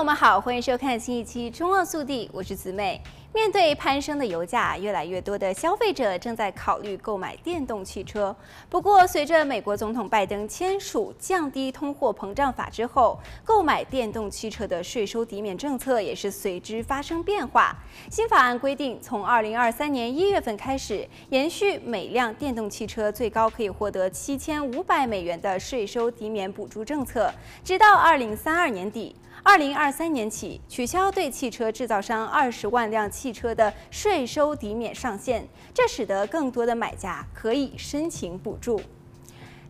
朋友们好，欢迎收看新一期《中澳速递》，我是子美。面对攀升的油价，越来越多的消费者正在考虑购买电动汽车。不过，随着美国总统拜登签署降低通货膨胀法之后，购买电动汽车的税收抵免政策也是随之发生变化。新法案规定，从二零二三年一月份开始，延续每辆电动汽车最高可以获得七千五百美元的税收抵免补助政策，直到二零三二年底。二零二三年起，取消对汽车制造商二十万辆汽车的税收抵免上限，这使得更多的买家可以申请补助。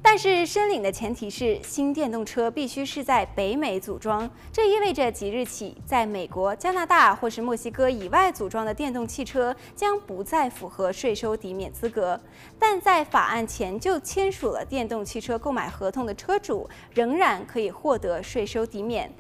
但是申领的前提是新电动车必须是在北美组装，这意味着即日起，在美国、加拿大或是墨西哥以外组装的电动汽车将不再符合税收抵免资格。但在法案前就签署了电动汽车购买合同的车主，仍然可以获得税收抵免。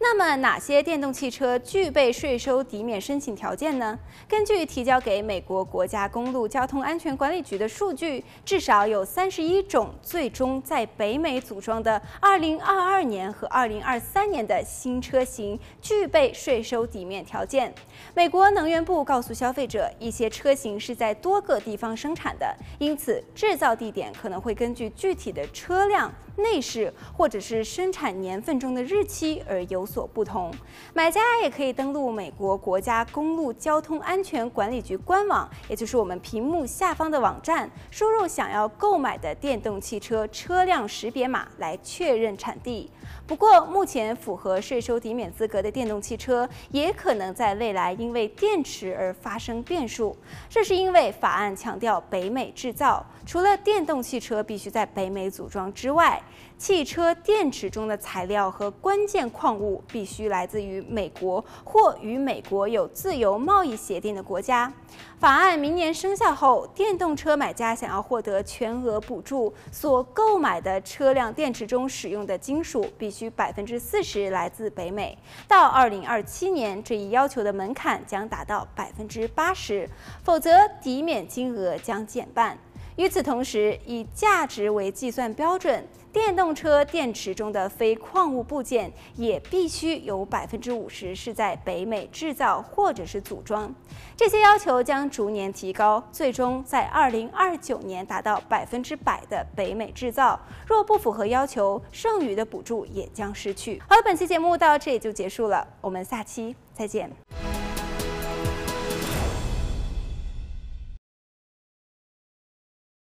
那么哪些电动汽车具备税收抵免申请条件呢？根据提交给美国国家公路交通安全管理局的数据，至少有三十一种最中在北美组装的2022年和2023年的新车型具备税收抵免条件。美国能源部告诉消费者，一些车型是在多个地方生产的，因此制造地点可能会根据具体的车辆内饰或者是生产年份中的日期而有所不同。买家也可以登录美国国家公路交通安全管理局官网，也就是我们屏幕下方的网站，输入想要购买的电动汽车车辆识别码来确认产地。不过，目前符合税收抵免资格的电动汽车也可能在未来因为电池而发生变数。这是因为法案强调北美制造，除了电动汽车必须在北美组装之外，汽车电池中的材料和关键矿物必须来自于美国或与美国有自由贸易协定的国家。法案明年生效后，电动车买家想要获得全额补助，所购买的车辆电池中使用的金属必须百分之四十来自北美。到二零二七年，这一要求的门槛将达到百分之八十，否则抵免金额将减半。与此同时，以价值为计算标准，电动车电池中的非矿物部件也必须有百分之五十是在北美制造或者是组装。这些要求将逐年提高，最终在二零二九年达到百分之百的北美制造。若不符合要求，剩余的补助也将失去。好了，本期节目到这里就结束了，我们下期再见。